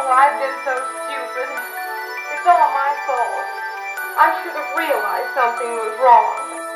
Oh, I've been so stupid. It's all my fault. I should have realized something was wrong.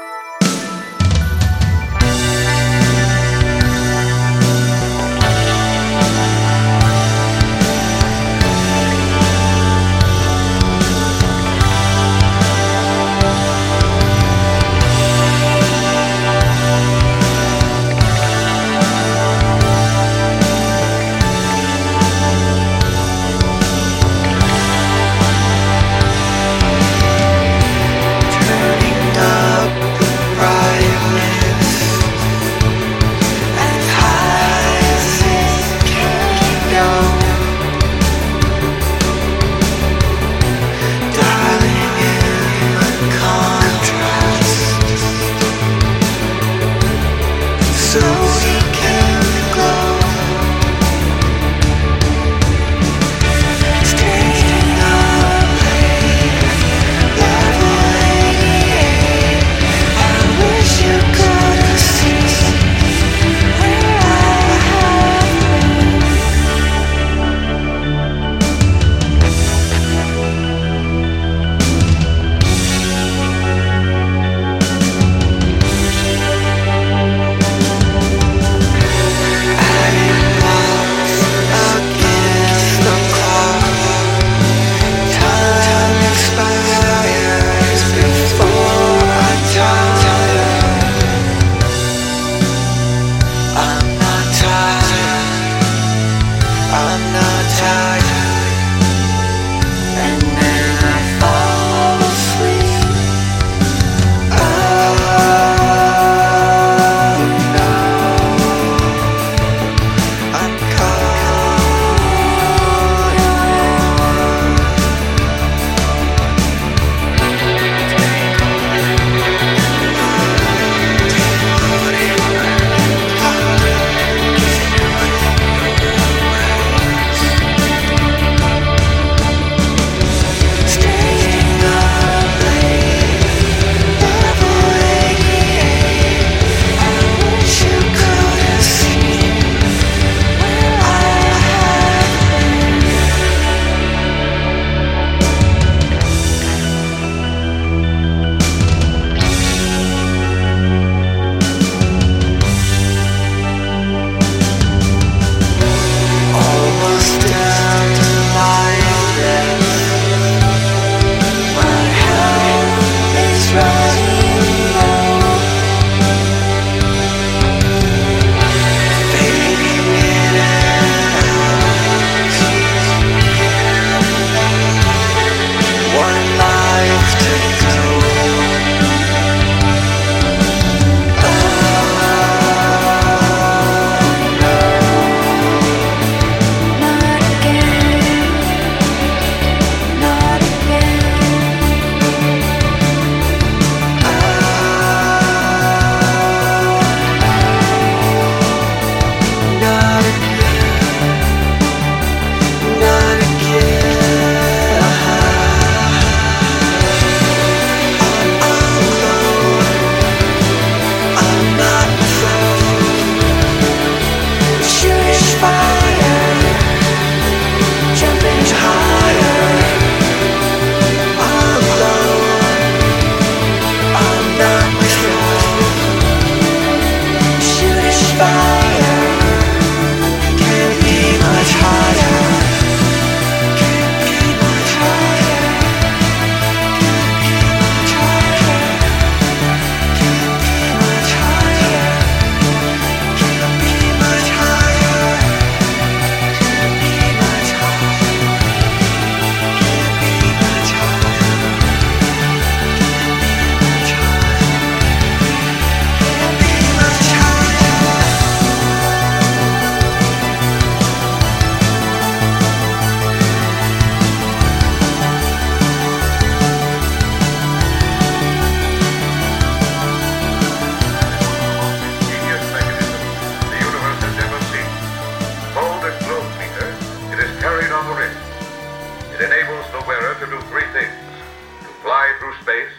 space,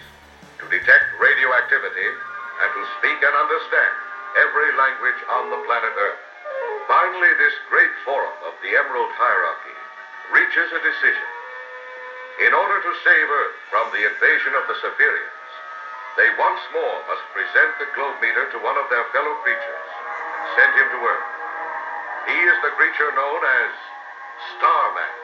to detect radioactivity, and to speak and understand every language on the planet Earth. Finally, this great forum of the Emerald Hierarchy reaches a decision. In order to save Earth from the invasion of the Sapphirians, they once more must present the globe meter to one of their fellow creatures and send him to Earth. He is the creature known as Starman.